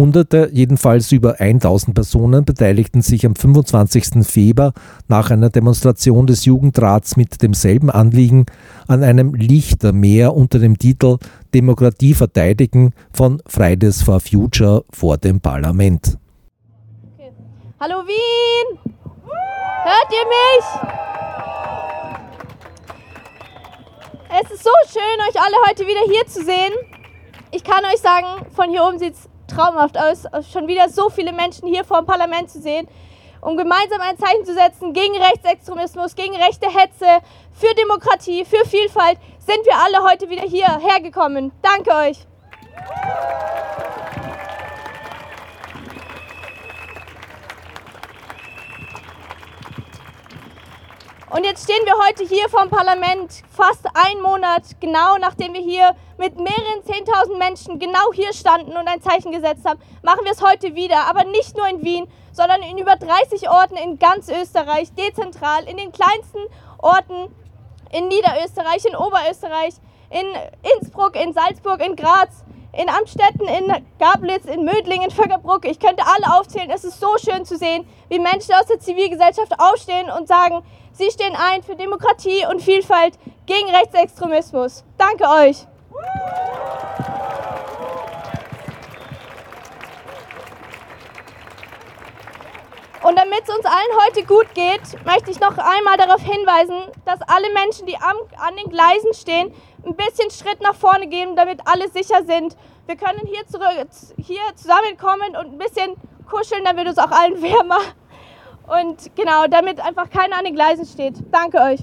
Hunderte, jedenfalls über 1000 Personen, beteiligten sich am 25. Februar nach einer Demonstration des Jugendrats mit demselben Anliegen an einem Lichtermeer unter dem Titel Demokratie verteidigen von Fridays for Future vor dem Parlament. Okay. Hallo Wien! Hört ihr mich? Es ist so schön, euch alle heute wieder hier zu sehen. Ich kann euch sagen, von hier oben sieht es traumhaft aus, schon wieder so viele Menschen hier vor dem Parlament zu sehen, um gemeinsam ein Zeichen zu setzen gegen Rechtsextremismus, gegen rechte Hetze, für Demokratie, für Vielfalt, sind wir alle heute wieder hierher gekommen. Danke euch. Und jetzt stehen wir heute hier vom Parlament, fast einen Monat, genau nachdem wir hier mit mehreren 10.000 Menschen genau hier standen und ein Zeichen gesetzt haben, machen wir es heute wieder. Aber nicht nur in Wien, sondern in über 30 Orten in ganz Österreich, dezentral, in den kleinsten Orten in Niederösterreich, in Oberösterreich, in Innsbruck, in Salzburg, in Graz, in Amstetten, in Gablitz, in Mödling, in Vöckerbruck. Ich könnte alle aufzählen. Es ist so schön zu sehen, wie Menschen aus der Zivilgesellschaft aufstehen und sagen, Sie stehen ein für Demokratie und Vielfalt gegen Rechtsextremismus. Danke euch. Und damit es uns allen heute gut geht, möchte ich noch einmal darauf hinweisen, dass alle Menschen, die am, an den Gleisen stehen, ein bisschen Schritt nach vorne gehen, damit alle sicher sind. Wir können hier, zurück, hier zusammenkommen und ein bisschen kuscheln, damit es auch allen wärmer. Und genau, damit einfach keiner an den Gleisen steht. Danke euch.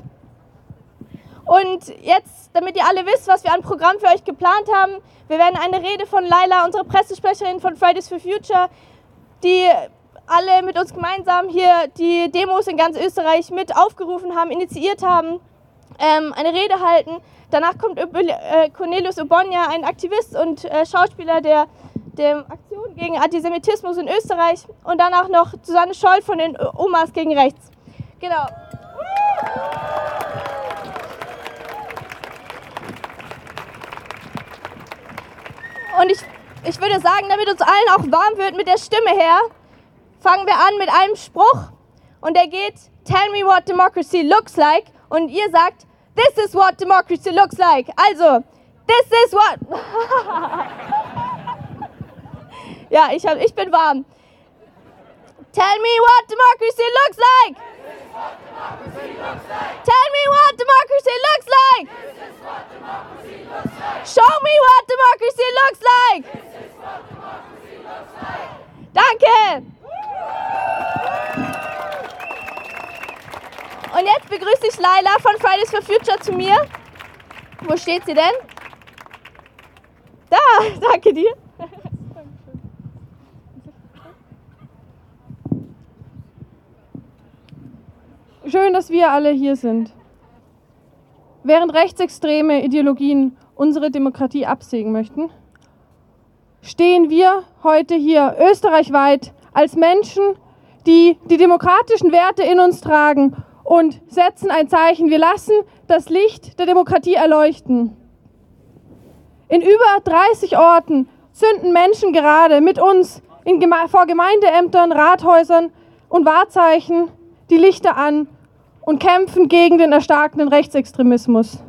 Und jetzt, damit ihr alle wisst, was wir an Programm für euch geplant haben, wir werden eine Rede von Laila, unserer Pressesprecherin von Fridays for Future, die alle mit uns gemeinsam hier die Demos in ganz Österreich mit aufgerufen haben, initiiert haben, ähm, eine Rede halten. Danach kommt äh, Cornelius Obonia, ein Aktivist und äh, Schauspieler der der Aktion gegen Antisemitismus in Österreich und danach noch Susanne Scholl von den Omas gegen Rechts. Genau. Und ich, ich würde sagen, damit uns allen auch warm wird mit der Stimme her, fangen wir an mit einem Spruch und der geht, Tell me what democracy looks like und ihr sagt, This is what democracy looks like. Also, this is what... Ja, ich, hab, ich bin warm. Tell me what democracy looks like. Tell me what democracy looks like. Show me what democracy looks like. Danke. Und jetzt begrüße ich Laila von Fridays for Future zu mir. Wo steht sie denn? Da, danke dir. Schön, dass wir alle hier sind. Während rechtsextreme Ideologien unsere Demokratie absägen möchten, stehen wir heute hier österreichweit als Menschen, die die demokratischen Werte in uns tragen und setzen ein Zeichen. Wir lassen das Licht der Demokratie erleuchten. In über 30 Orten zünden Menschen gerade mit uns in, vor Gemeindeämtern, Rathäusern und Wahrzeichen die Lichter an und kämpfen gegen den erstarkenden Rechtsextremismus.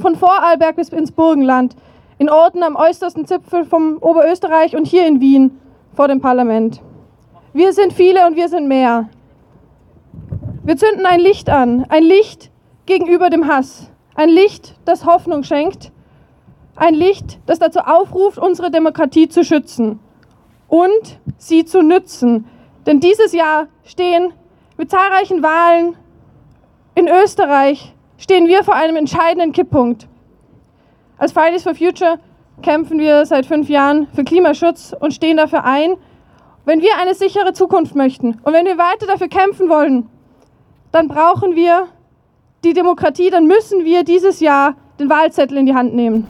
Von Vorarlberg bis ins Burgenland, in Orten am äußersten Zipfel vom Oberösterreich und hier in Wien vor dem Parlament. Wir sind viele und wir sind mehr. Wir zünden ein Licht an, ein Licht gegenüber dem Hass, ein Licht, das Hoffnung schenkt, ein Licht, das dazu aufruft, unsere Demokratie zu schützen und sie zu nützen. Denn dieses Jahr stehen mit zahlreichen Wahlen in Österreich stehen wir vor einem entscheidenden Kipppunkt. Als Fridays for Future kämpfen wir seit fünf Jahren für Klimaschutz und stehen dafür ein. Wenn wir eine sichere Zukunft möchten und wenn wir weiter dafür kämpfen wollen, dann brauchen wir die Demokratie, dann müssen wir dieses Jahr den Wahlzettel in die Hand nehmen.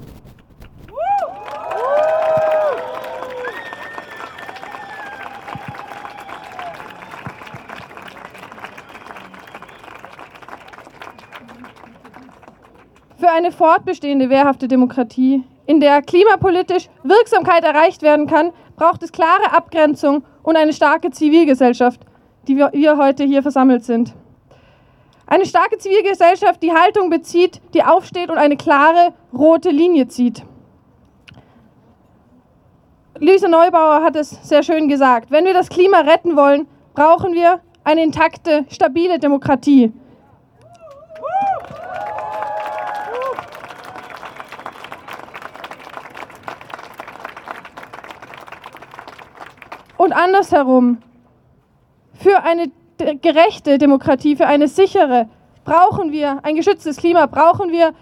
für eine fortbestehende wehrhafte Demokratie, in der klimapolitisch Wirksamkeit erreicht werden kann, braucht es klare Abgrenzung und eine starke Zivilgesellschaft, die wir, heute hier versammelt sind. Eine starke Zivilgesellschaft, die Haltung bezieht, die aufsteht und eine klare rote Linie zieht. Lisa Neubauer hat es sehr schön gesagt. Wenn wir das Klima retten wollen, brauchen wir eine intakte, stabile Demokratie. Und andersherum, für eine gerechte Demokratie, für eine sichere, brauchen wir ein geschütztes Klima, brauchen wir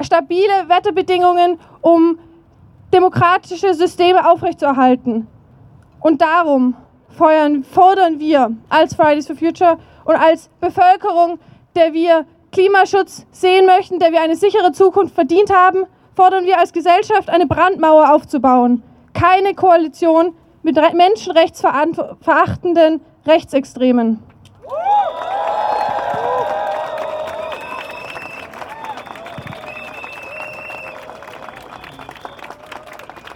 stabile Wetterbedingungen, um demokratische Systeme aufrechtzuerhalten. Und darum feuern, fordern wir als Fridays for Future und als Bevölkerung, der wir Klimaschutz sehen möchten, der wir eine sichere Zukunft verdient haben, fordern wir als Gesellschaft eine Brandmauer aufzubauen. Keine Koalition mit menschenrechtsverachtenden Rechtsextremen.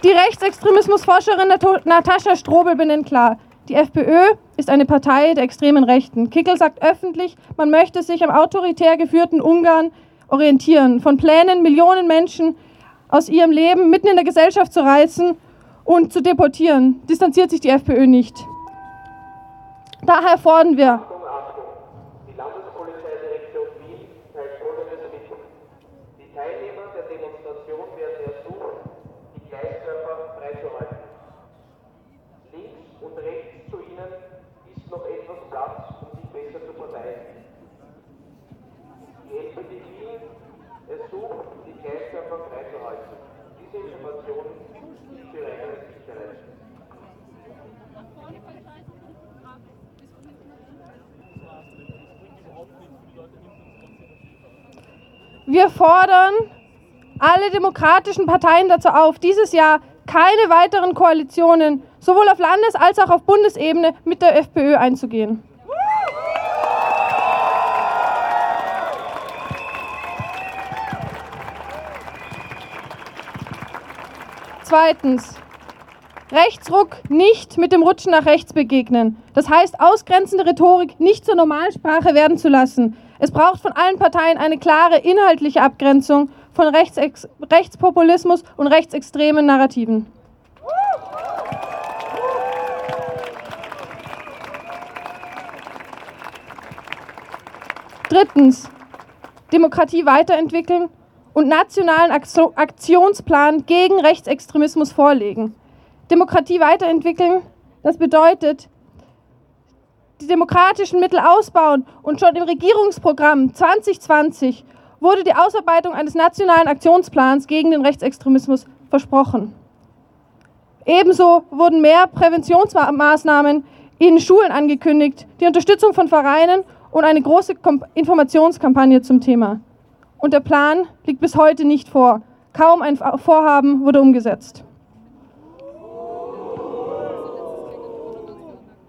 Die Rechtsextremismusforscherin Natascha Strobel benennt klar, die FPÖ ist eine Partei der extremen Rechten. Kickel sagt öffentlich, man möchte sich am autoritär geführten Ungarn orientieren, von Plänen, Millionen Menschen aus ihrem Leben mitten in der Gesellschaft zu reißen und zu deportieren, distanziert sich die FPÖ nicht. Daher fordern wir Polizeidirektion Wien teilt folgendes mit. Die Teilnehmer der Demonstration werden ersucht, die Gleiskörper freizuhalten. Links und rechts zu ihnen ist noch etwas Platz, um sich besser zu verteilen. Die LPD Wien ersucht, die Gleiskörper freizuhalten. Diese Information ist für eigene Sicherheit. Wir fordern alle demokratischen Parteien dazu auf, dieses Jahr keine weiteren Koalitionen sowohl auf Landes- als auch auf Bundesebene mit der FPÖ einzugehen. Zweitens, Rechtsruck nicht mit dem Rutschen nach rechts begegnen. Das heißt, ausgrenzende Rhetorik nicht zur Normalsprache werden zu lassen. Es braucht von allen Parteien eine klare inhaltliche Abgrenzung von Rechtsex Rechtspopulismus und rechtsextremen Narrativen. Drittens, Demokratie weiterentwickeln und nationalen Aktionsplan gegen Rechtsextremismus vorlegen. Demokratie weiterentwickeln, das bedeutet, die demokratischen Mittel ausbauen und schon im Regierungsprogramm 2020 wurde die Ausarbeitung eines nationalen Aktionsplans gegen den Rechtsextremismus versprochen. Ebenso wurden mehr Präventionsmaßnahmen in Schulen angekündigt, die Unterstützung von Vereinen und eine große Informationskampagne zum Thema. Und der Plan liegt bis heute nicht vor. Kaum ein Vorhaben wurde umgesetzt.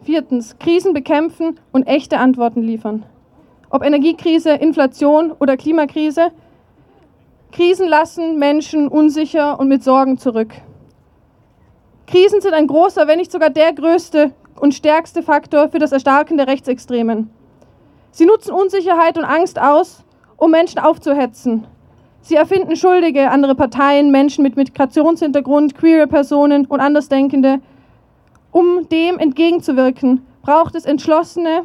Viertens, Krisen bekämpfen und echte Antworten liefern. Ob Energiekrise, Inflation oder Klimakrise, Krisen lassen Menschen unsicher und mit Sorgen zurück. Krisen sind ein großer, wenn nicht sogar der größte und stärkste Faktor für das Erstarken der Rechtsextremen. Sie nutzen Unsicherheit und Angst aus, um Menschen aufzuhetzen. Sie erfinden Schuldige, andere Parteien, Menschen mit Migrationshintergrund, queere Personen und Andersdenkende, um dem entgegenzuwirken, braucht es entschlossene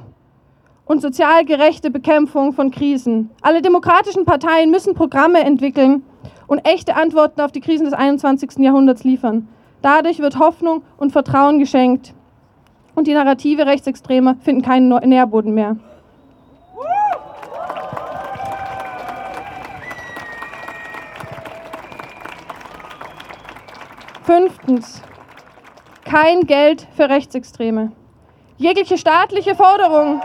und sozial gerechte Bekämpfung von Krisen. Alle demokratischen Parteien müssen Programme entwickeln und echte Antworten auf die Krisen des 21. Jahrhunderts liefern. Dadurch wird Hoffnung und Vertrauen geschenkt und die Narrative Rechtsextremer finden keinen Nährboden mehr. Fünftens kein Geld für Rechtsextreme. Jegliche staatliche Forderung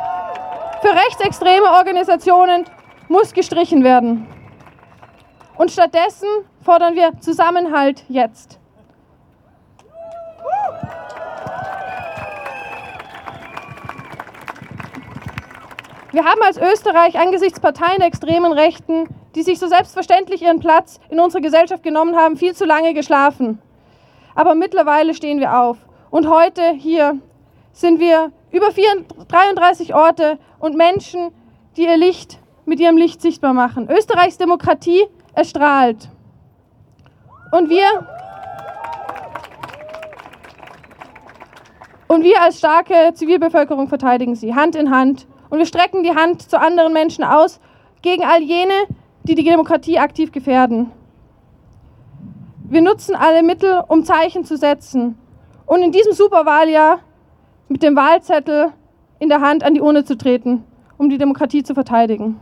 für rechtsextreme Organisationen muss gestrichen werden. Und stattdessen fordern wir Zusammenhalt jetzt. Wir haben als Österreich angesichts Parteien der extremen Rechten, die sich so selbstverständlich ihren Platz in unserer Gesellschaft genommen haben, viel zu lange geschlafen. Aber mittlerweile stehen wir auf Und heute hier sind wir über 33 Orte und Menschen, die ihr Licht mit ihrem Licht sichtbar machen. Österreichs Demokratie erstrahlt. Und wir, und wir als starke Zivilbevölkerung verteidigen sie, Hand in Hand. Und wir strecken die Hand zu anderen Menschen aus, gegen all jene, die die Demokratie aktiv gefährden. Wir nutzen alle Mittel, um Zeichen zu setzen und in diesem Superwahljahr mit dem Wahlzettel in der Hand an die Urne zu treten, um die Demokratie zu verteidigen.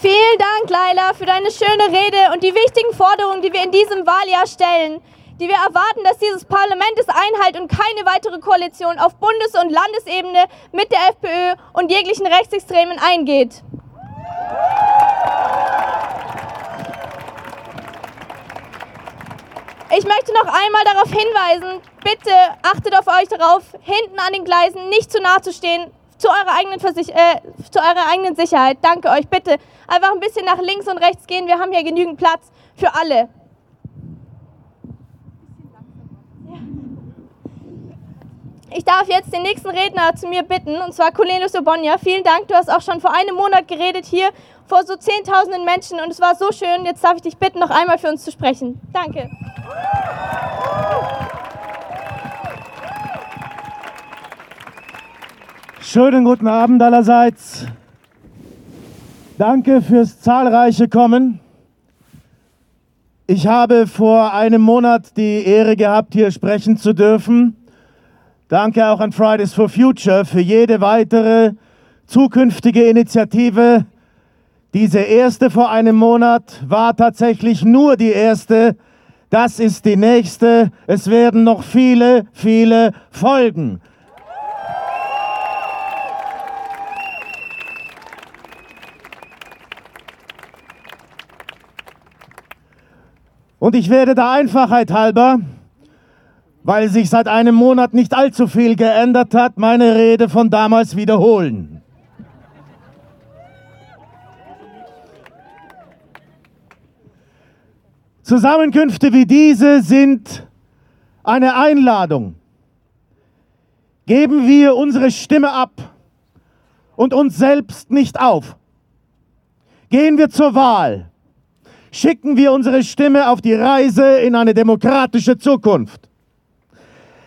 Vielen Dank, Laila, für deine schöne Rede und die wichtigen Forderungen, die wir in diesem Wahljahr stellen, die wir erwarten, dass dieses Parlament es einhält und keine weitere Koalition auf Bundes- und Landesebene mit der FPÖ und jeglichen Rechtsextremen eingeht. Ich möchte noch einmal darauf hinweisen, bitte achtet auf euch darauf, hinten an den Gleisen nicht zu nah zu stehen, zu eurer eigenen, Versich äh, zu eurer eigenen Sicherheit. Danke euch, bitte einfach ein bisschen nach links und rechts gehen, wir haben hier genügend Platz für alle. Ich darf jetzt den nächsten Redner zu mir bitten, und zwar Cornelius Obonia. Vielen Dank, du hast auch schon vor einem Monat geredet hier vor so zehntausenden Menschen und es war so schön. Jetzt darf ich dich bitten, noch einmal für uns zu sprechen. Danke. Schönen guten Abend allerseits. Danke fürs zahlreiche Kommen. Ich habe vor einem Monat die Ehre gehabt, hier sprechen zu dürfen. Danke auch an Fridays for Future für jede weitere zukünftige Initiative. Diese erste vor einem Monat war tatsächlich nur die erste. Das ist die nächste. Es werden noch viele, viele folgen. Und ich werde der Einfachheit halber weil sich seit einem Monat nicht allzu viel geändert hat, meine Rede von damals wiederholen. Zusammenkünfte wie diese sind eine Einladung. Geben wir unsere Stimme ab und uns selbst nicht auf. Gehen wir zur Wahl. Schicken wir unsere Stimme auf die Reise in eine demokratische Zukunft.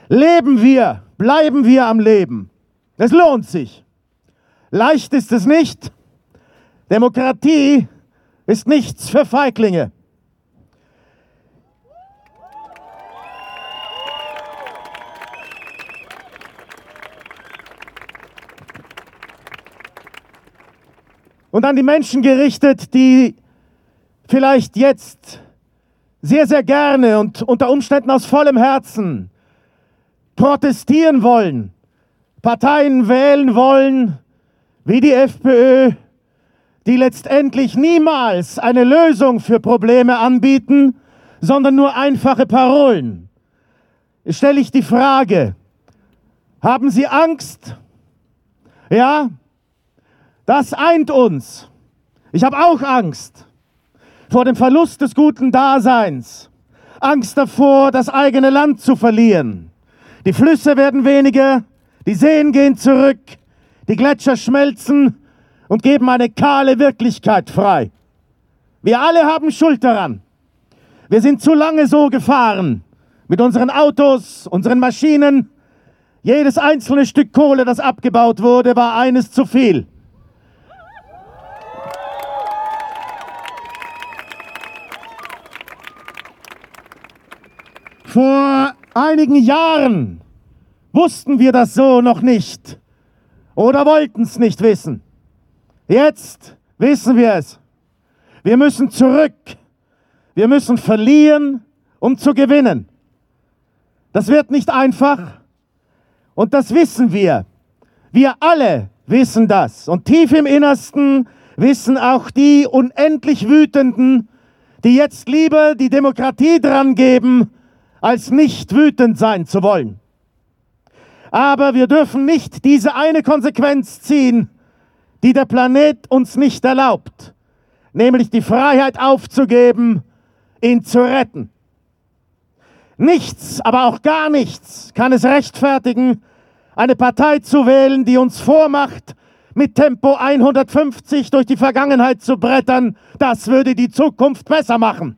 Leben wir, bleiben wir am Leben. Es lohnt sich. Leicht ist es nicht. Demokratie ist nichts für Feiglinge. Und an die Menschen gerichtet, die vielleicht jetzt sehr, sehr gerne und unter Umständen aus vollem Herzen protestieren wollen, Parteien wählen wollen, wie die FPÖ, die letztendlich niemals eine Lösung für Probleme anbieten, sondern nur einfache Parolen. Stelle ich die Frage, haben Sie Angst? Ja, das eint uns. Ich habe auch Angst vor dem Verlust des guten Daseins, Angst davor, das eigene Land zu verlieren, die Flüsse werden weniger, die Seen gehen zurück, die Gletscher schmelzen und geben eine kahle Wirklichkeit frei. Wir alle haben Schuld daran. Wir sind zu lange so gefahren mit unseren Autos, unseren Maschinen. Jedes einzelne Stück Kohle, das abgebaut wurde, war eines zu viel. Vor einigen Jahren wussten wir das so noch nicht oder wollten es nicht wissen. Jetzt wissen wir es. Wir müssen zurück. Wir müssen verlieren, um zu gewinnen. Das wird nicht einfach und das wissen wir. Wir alle wissen das und tief im Innersten wissen auch die unendlich Wütenden, die jetzt lieber die Demokratie dran geben, als nicht wütend sein zu wollen. Aber wir dürfen nicht diese eine Konsequenz ziehen, die der Planet uns nicht erlaubt. nämlich die Freiheit aufzugeben, ihn zu retten. Nichts, aber auch gar nichts kann es rechtfertigen, eine Partei zu wählen, die uns vormacht, mit Tempo 150 durch die Vergangenheit zu brettern. Das würde die Zukunft besser machen.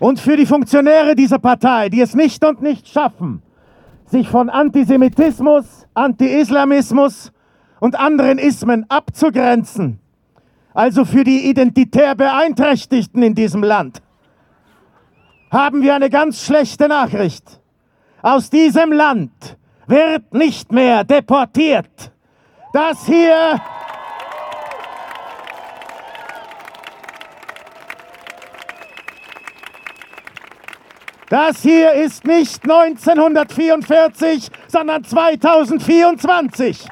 Und für die Funktionäre dieser Partei, die es nicht und nicht schaffen, sich von Antisemitismus, Anti-Islamismus und anderen Ismen abzugrenzen, also für die identitär Beeinträchtigten in diesem Land, haben wir eine ganz schlechte Nachricht. Aus diesem Land wird nicht mehr deportiert. Das hier Das hier ist nicht 1944, sondern 2024.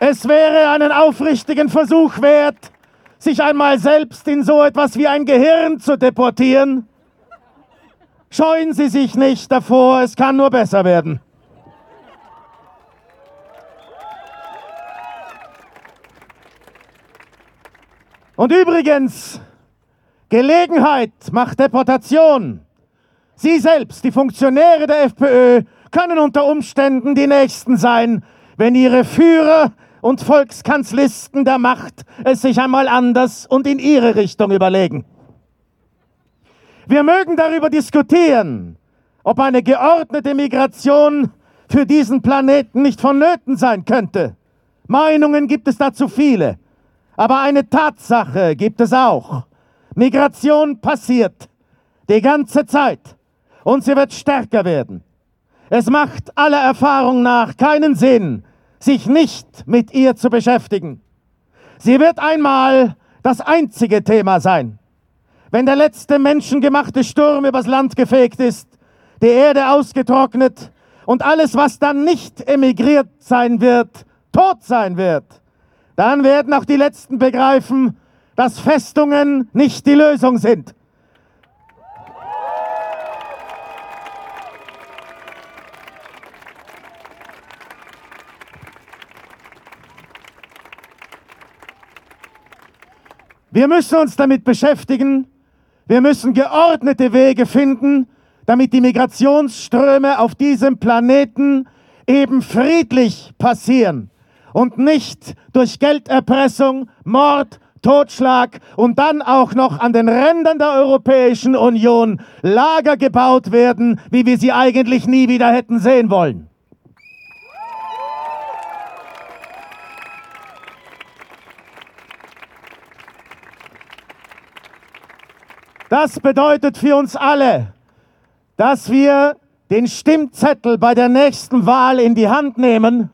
Es wäre einen aufrichtigen Versuch wert, sich einmal selbst in so etwas wie ein Gehirn zu deportieren. Scheuen Sie sich nicht davor, es kann nur besser werden. Und übrigens, Gelegenheit macht Deportation. Sie selbst, die Funktionäre der FPÖ, können unter Umständen die Nächsten sein, wenn ihre Führer und Volkskanzlisten der Macht es sich einmal anders und in ihre Richtung überlegen. Wir mögen darüber diskutieren, ob eine geordnete Migration für diesen Planeten nicht vonnöten sein könnte. Meinungen gibt es dazu viele. Aber eine Tatsache gibt es auch. Migration passiert die ganze Zeit und sie wird stärker werden. Es macht aller Erfahrung nach keinen Sinn, sich nicht mit ihr zu beschäftigen. Sie wird einmal das einzige Thema sein. Wenn der letzte menschengemachte Sturm übers Land gefegt ist, die Erde ausgetrocknet und alles, was dann nicht emigriert sein wird, tot sein wird, dann werden auch die Letzten begreifen, dass Festungen nicht die Lösung sind. Wir müssen uns damit beschäftigen. Wir müssen geordnete Wege finden, damit die Migrationsströme auf diesem Planeten eben friedlich passieren und nicht durch Gelderpressung, Mord, Totschlag und dann auch noch an den Rändern der Europäischen Union Lager gebaut werden, wie wir sie eigentlich nie wieder hätten sehen wollen. Das bedeutet für uns alle, dass wir den Stimmzettel bei der nächsten Wahl in die Hand nehmen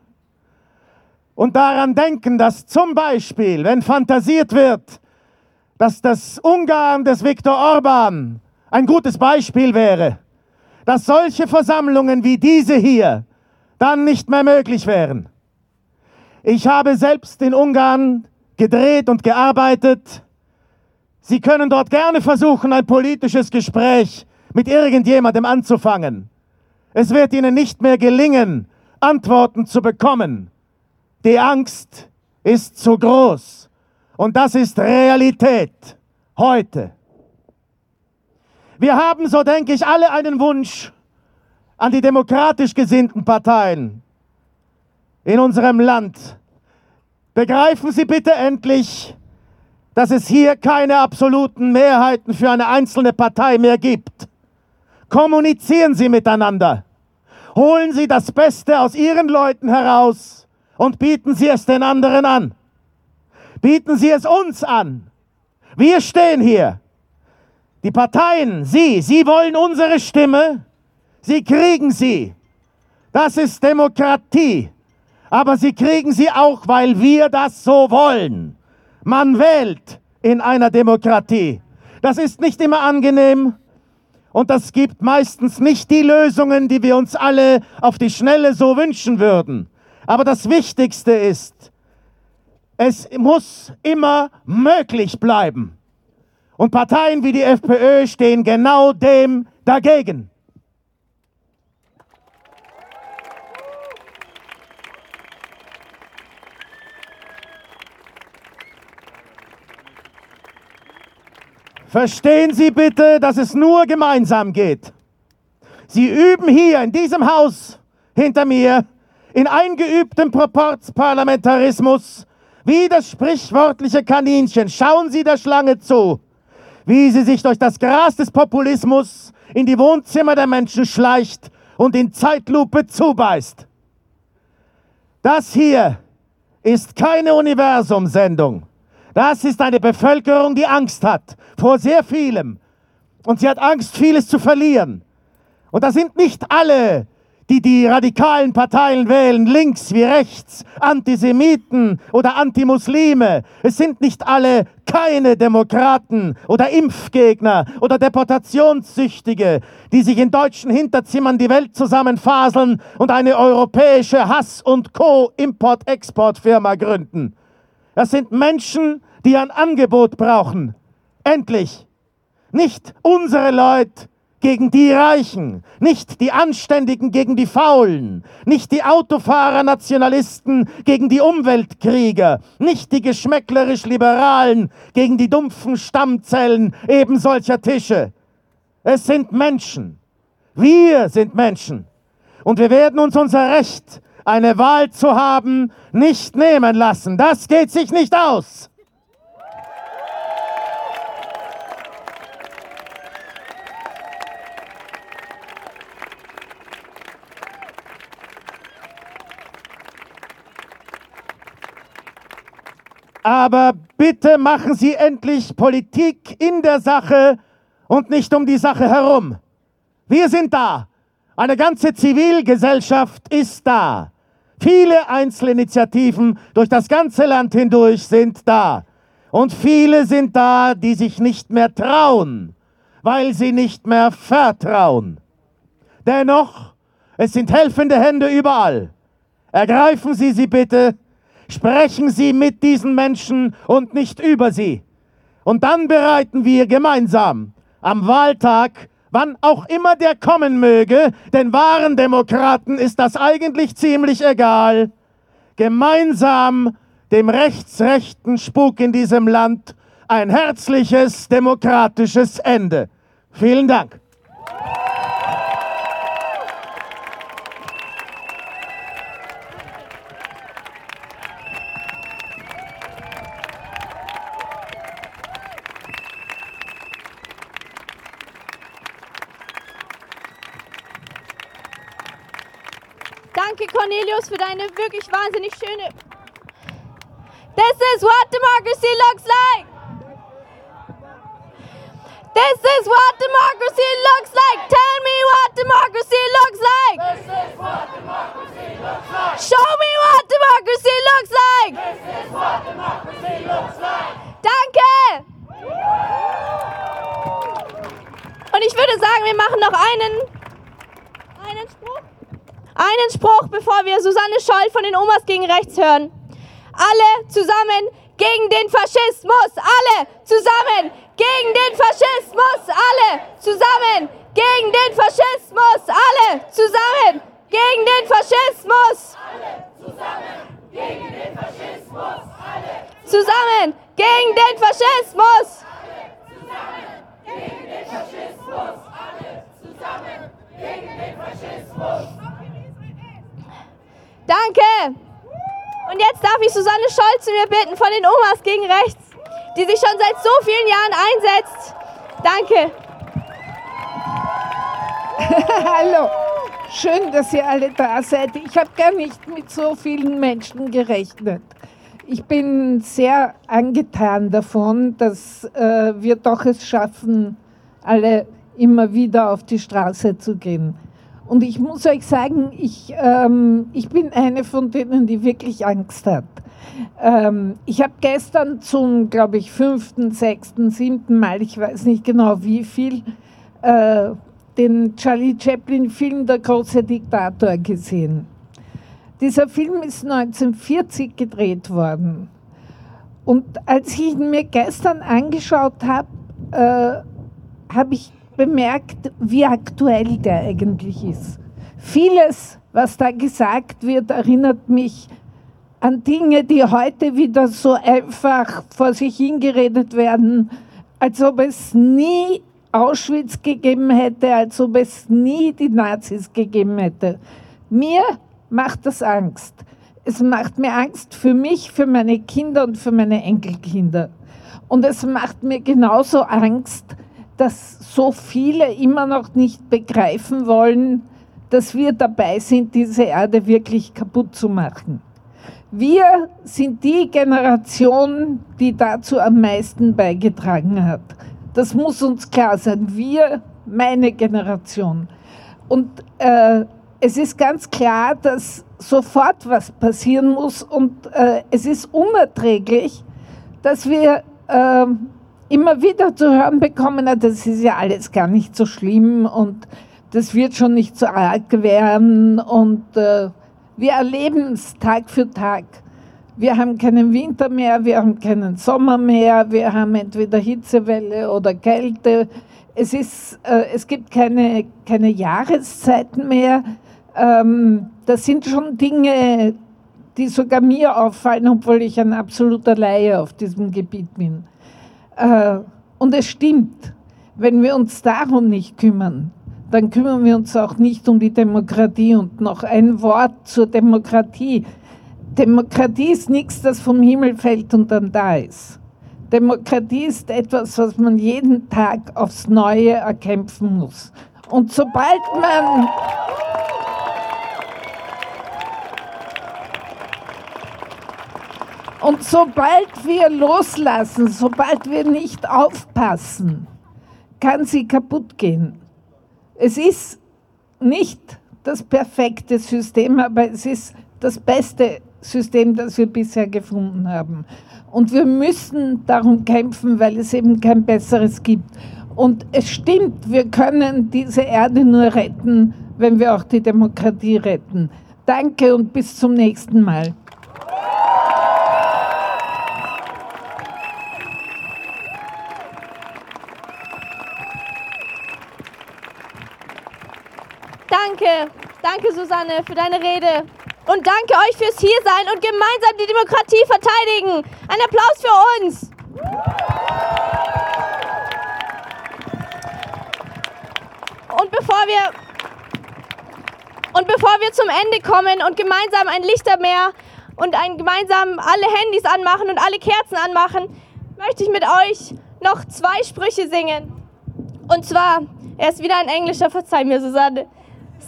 und daran denken, dass zum Beispiel, wenn fantasiert wird, dass das Ungarn des Viktor Orban ein gutes Beispiel wäre, dass solche Versammlungen wie diese hier dann nicht mehr möglich wären. Ich habe selbst in Ungarn gedreht und gearbeitet. Sie können dort gerne versuchen, ein politisches Gespräch mit irgendjemandem anzufangen. Es wird Ihnen nicht mehr gelingen, Antworten zu bekommen. Die Angst ist zu groß. Und das ist Realität heute. Wir haben, so denke ich, alle einen Wunsch an die demokratisch gesinnten Parteien in unserem Land. Begreifen Sie bitte endlich, dass es hier keine absoluten Mehrheiten für eine einzelne Partei mehr gibt. Kommunizieren Sie miteinander. Holen Sie das Beste aus Ihren Leuten heraus und bieten Sie es den anderen an. Bieten Sie es uns an. Wir stehen hier. Die Parteien, Sie, Sie wollen unsere Stimme. Sie kriegen sie. Das ist Demokratie. Aber Sie kriegen sie auch, weil wir das so wollen. Man wählt in einer Demokratie. Das ist nicht immer angenehm und das gibt meistens nicht die Lösungen, die wir uns alle auf die Schnelle so wünschen würden. Aber das Wichtigste ist, Es muss immer möglich bleiben. Und Parteien wie die FPÖ stehen genau dem dagegen. Verstehen Sie bitte, dass es nur gemeinsam geht. Sie üben hier in diesem Haus hinter mir in eingeübtem Proporzparlamentarismus wie das sprichwörtliche Kaninchen. Schauen Sie der Schlange zu, wie sie sich durch das Gras des Populismus in die Wohnzimmer der Menschen schleicht und in Zeitlupe zubeißt. Das hier ist keine Universumsendung. Das ist eine Bevölkerung, die Angst hat vor sehr vielem. Und sie hat Angst, vieles zu verlieren. Und da sind nicht alle, die die radikalen Parteien wählen, links wie rechts, Antisemiten oder Antimuslime. Es sind nicht alle keine Demokraten oder Impfgegner oder Deportationssüchtige, die sich in deutschen Hinterzimmern die Welt zusammenfaseln und eine europäische Hass- und Co-Import-Export-Firma gründen. Das sind Menschen, die ein Angebot brauchen. Endlich. Nicht unsere Leute gegen die Reichen, nicht die Anständigen gegen die Faulen, nicht die Autofahrer-Nationalisten gegen die Umweltkrieger, nicht die geschmäcklerisch-liberalen gegen die dumpfen Stammzellen eben solcher Tische. Es sind Menschen. Wir sind Menschen. Und wir werden uns unser Recht eine Wahl zu haben, nicht nehmen lassen. Das geht sich nicht aus. Aber bitte machen Sie endlich Politik in der Sache und nicht um die Sache herum. Wir sind da. Eine ganze Zivilgesellschaft ist da. Viele Einzelinitiativen durch das ganze Land hindurch sind da. Und viele sind da, die sich nicht mehr trauen, weil sie nicht mehr vertrauen. Dennoch, es sind helfende Hände überall. Ergreifen Sie sie bitte, sprechen Sie mit diesen Menschen und nicht über sie. Und dann bereiten wir gemeinsam am Wahltag wann auch immer der kommen möge, den wahren Demokraten ist das eigentlich ziemlich egal, gemeinsam dem rechtsrechten Spuk in diesem Land ein herzliches demokratisches Ende. Vielen Dank. Danke, Cornelius, für deine wirklich wahnsinnig schöne. This is what democracy looks like. This is what democracy looks like. Tell me what democracy looks like. This is what democracy looks like. Show me what democracy looks like. This is what democracy looks like. Danke. Und ich würde sagen, wir machen noch einen. Einen Spruch, bevor wir Susanne Scholl von den Omas gegen rechts hören. Alle zusammen gegen den Faschismus. Alle zusammen gegen den Faschismus. Alle zusammen gegen den Faschismus. Alle zusammen gegen den Faschismus. Zusammen gegen den Faschismus. Alle Zusammen gegen den Faschismus. gegen den Faschismus. Alle zusammen gegen den Faschismus. Danke. Und jetzt darf ich Susanne Scholl zu mir bitten von den Omas gegen rechts, die sich schon seit so vielen Jahren einsetzt. Danke. Hallo, schön, dass ihr alle da seid. Ich habe gar nicht mit so vielen Menschen gerechnet. Ich bin sehr angetan davon, dass äh, wir doch es schaffen, alle immer wieder auf die Straße zu gehen. Und ich muss euch sagen, ich, ähm, ich bin eine von denen, die wirklich Angst hat. Ähm, ich habe gestern zum, glaube ich, fünften, sechsten, siebten Mal, ich weiß nicht genau wie viel, äh, den Charlie Chaplin-Film Der große Diktator gesehen. Dieser Film ist 1940 gedreht worden. Und als ich ihn mir gestern angeschaut habe, äh, habe ich bemerkt, wie aktuell der eigentlich ist. Vieles, was da gesagt wird, erinnert mich an Dinge, die heute wieder so einfach vor sich hingeredet werden, als ob es nie Auschwitz gegeben hätte, als ob es nie die Nazis gegeben hätte. Mir macht das Angst. Es macht mir Angst für mich, für meine Kinder und für meine Enkelkinder. Und es macht mir genauso Angst, dass so viele immer noch nicht begreifen wollen, dass wir dabei sind, diese Erde wirklich kaputt zu machen. Wir sind die Generation, die dazu am meisten beigetragen hat. Das muss uns klar sein. Wir, meine Generation. Und äh, es ist ganz klar, dass sofort was passieren muss und äh, es ist unerträglich, dass wir äh, immer wieder zu hören bekommen, das ist ja alles gar nicht so schlimm und das wird schon nicht so arg werden und äh, wir erleben es Tag für Tag. Wir haben keinen Winter mehr, wir haben keinen Sommer mehr, wir haben entweder Hitzewelle oder Kälte. Es, ist, äh, es gibt keine, keine Jahreszeiten mehr. Ähm, das sind schon Dinge, die sogar mir auffallen, obwohl ich ein absoluter Laie auf diesem Gebiet bin. Äh, und es stimmt, wenn wir uns darum nicht kümmern, dann kümmern wir uns auch nicht um die Demokratie. Und noch ein Wort zur Demokratie. Demokratie ist nichts, das vom Himmel fällt und dann da ist. Demokratie ist etwas, was man jeden Tag aufs Neue erkämpfen muss. Und sobald man Und sobald wir loslassen, sobald wir nicht aufpassen, kann sie kaputt gehen. Es ist nicht das perfekte System, aber es ist das beste System, das wir bisher gefunden haben. Und wir müssen darum kämpfen, weil es eben kein besseres gibt. Und es stimmt, wir können diese Erde nur retten, wenn wir auch die Demokratie retten. Danke und bis zum nächsten Mal. Danke, danke Susanne für deine Rede. Und danke euch fürs Hiersein und gemeinsam die Demokratie verteidigen. Ein Applaus für uns. Und bevor wir und bevor wir zum Ende kommen und gemeinsam ein Lichtermeer und ein gemeinsam alle Handys anmachen und alle Kerzen anmachen, möchte ich mit euch noch zwei Sprüche singen. Und zwar, er ist wieder ein englischer, verzeih mir, Susanne.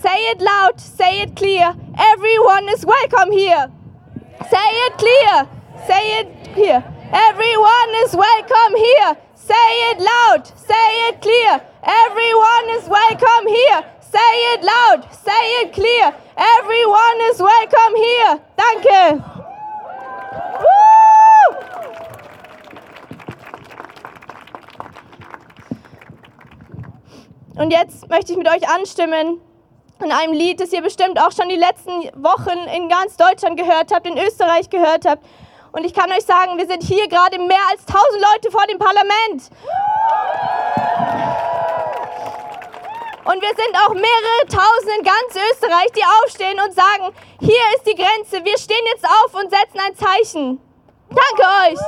Say it loud, say it clear. Everyone is welcome here. Say it clear, say it here. Everyone is welcome here. Say it loud, say it clear. Everyone is welcome here. Say it loud, say it clear. Everyone is welcome here. Danke. Und jetzt möchte ich mit euch anstimmen in einem Lied, das ihr bestimmt auch schon die letzten Wochen in ganz Deutschland gehört habt, in Österreich gehört habt. Und ich kann euch sagen, wir sind hier gerade mehr als 1000 Leute vor dem Parlament. Und wir sind auch mehrere Tausend in ganz Österreich, die aufstehen und sagen, hier ist die Grenze, wir stehen jetzt auf und setzen ein Zeichen. Danke euch.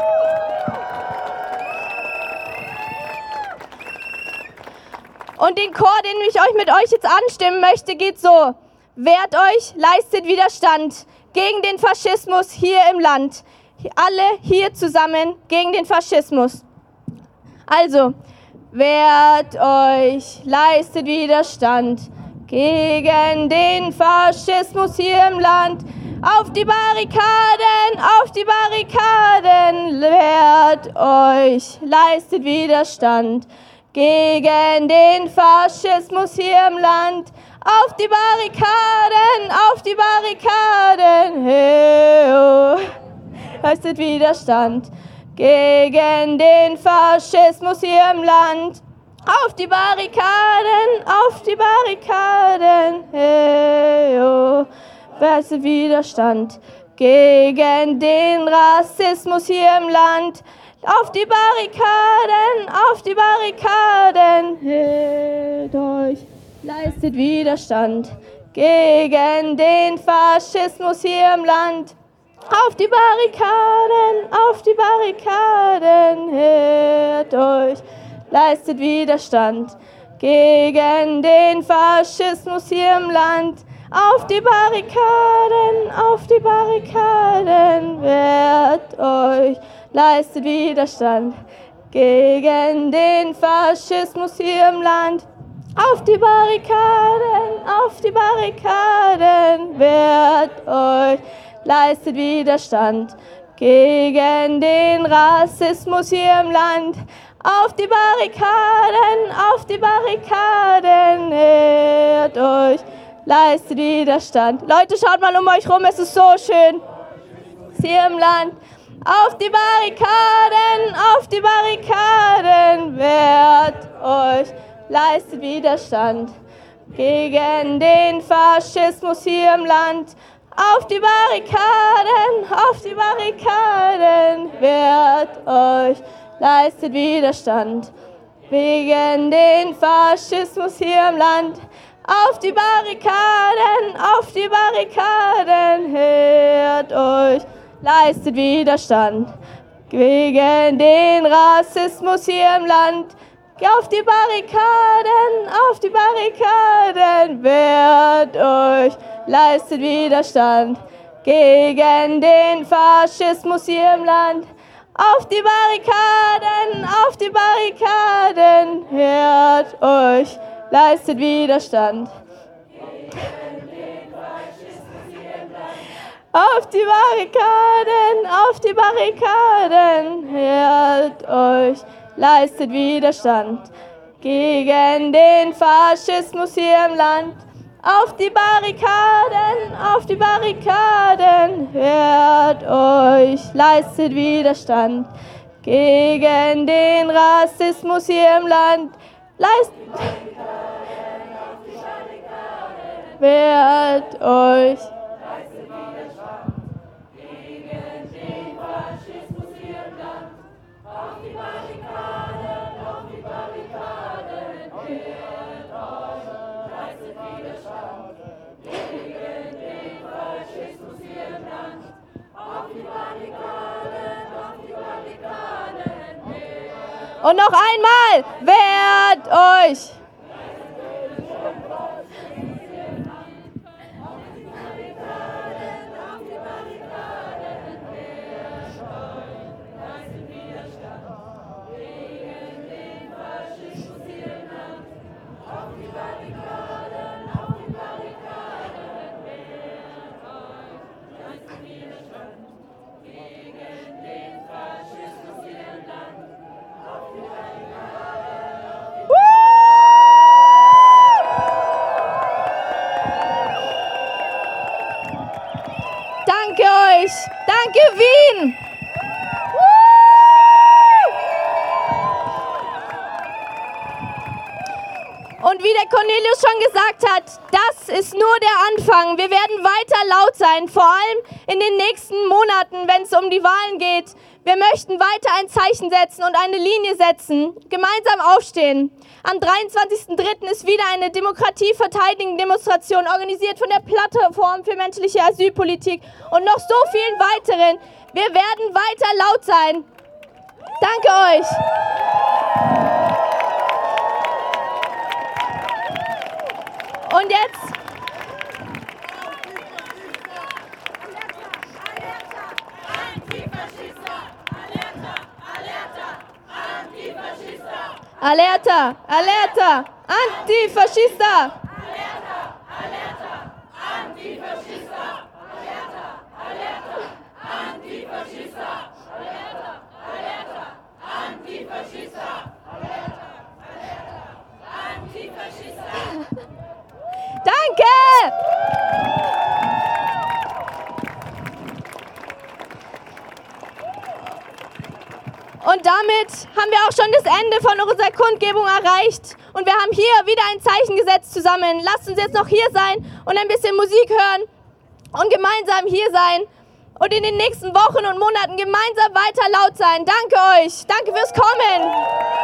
Und den Chor, den ich euch mit euch jetzt anstimmen möchte, geht so. Wehrt euch, leistet Widerstand gegen den Faschismus hier im Land. Alle hier zusammen gegen den Faschismus. Also, wehrt euch, leistet Widerstand gegen den Faschismus hier im Land. Auf die Barrikaden, auf die Barrikaden, wehrt euch, leistet Widerstand gegen den Faschismus hier im Land. Auf die Barrikaden, auf die Barrikaden, hey, oh. leistet Widerstand gegen den Faschismus hier im Land. Auf die Barrikaden, auf die Barrikaden, hey, oh. leistet Widerstand gegen den Rassismus hier im Land. Auf die Barrikaden, auf die Barrikaden, hebt euch, leistet Widerstand gegen den Faschismus hier im Land. Auf die Barrikaden, auf die Barrikaden, hebt euch, leistet Widerstand gegen den Faschismus hier im Land. Auf die Barrikaden, auf die Barrikaden, wehrt euch, leistet Widerstand gegen den Faschismus hier im Land. Auf die Barrikaden, auf die Barrikaden, wehrt euch, leistet Widerstand gegen den Rassismus hier im Land. Auf die Barrikaden, auf die Barrikaden, nähert euch, leistet Widerstand. Leute, schaut mal um euch rum, es ist so schön. Hier im Land. Auf die Barrikaden, auf die Barrikaden, wehrt euch, leistet Widerstand gegen den Faschismus hier im Land. Auf die Barrikaden, auf die Barrikaden, wehrt euch, leistet Widerstand wegen den Faschismus hier im Land. Auf die Barrikaden, auf die Barrikaden, hört euch, leistet Widerstand gegen den Rassismus hier im Land. Auf die Barrikaden, auf die Barrikaden, wehrt euch, leistet Widerstand gegen den Faschismus hier im Land. Auf die Barrikaden, auf die Barrikaden, hört euch, leistet Widerstand. Auf die Barrikaden, auf die Barrikaden, hört euch, leistet Widerstand gegen den Faschismus hier im Land. Auf die Barrikaden, auf die Barrikaden, hört euch, leistet Widerstand gegen den Rassismus hier im Land. Leistet, wehrt euch. Und noch einmal, wehrt euch! Sein, vor allem in den nächsten Monaten, wenn es um die Wahlen geht. Wir möchten weiter ein Zeichen setzen und eine Linie setzen, gemeinsam aufstehen. Am 23.03. ist wieder eine demokratieverteidigende Demonstration, organisiert von der Plattform für menschliche Asylpolitik und noch so vielen weiteren. Wir werden weiter laut sein. Danke euch. Und jetzt Alerta, alerta, antifascista. Danke! Und damit haben wir auch schon das Ende von unserer Kundgebung erreicht. Und wir haben hier wieder ein Zeichen gesetzt zusammen. Lasst uns jetzt noch hier sein und ein bisschen Musik hören und gemeinsam hier sein und in den nächsten Wochen und Monaten gemeinsam weiter laut sein. Danke euch. Danke fürs Kommen.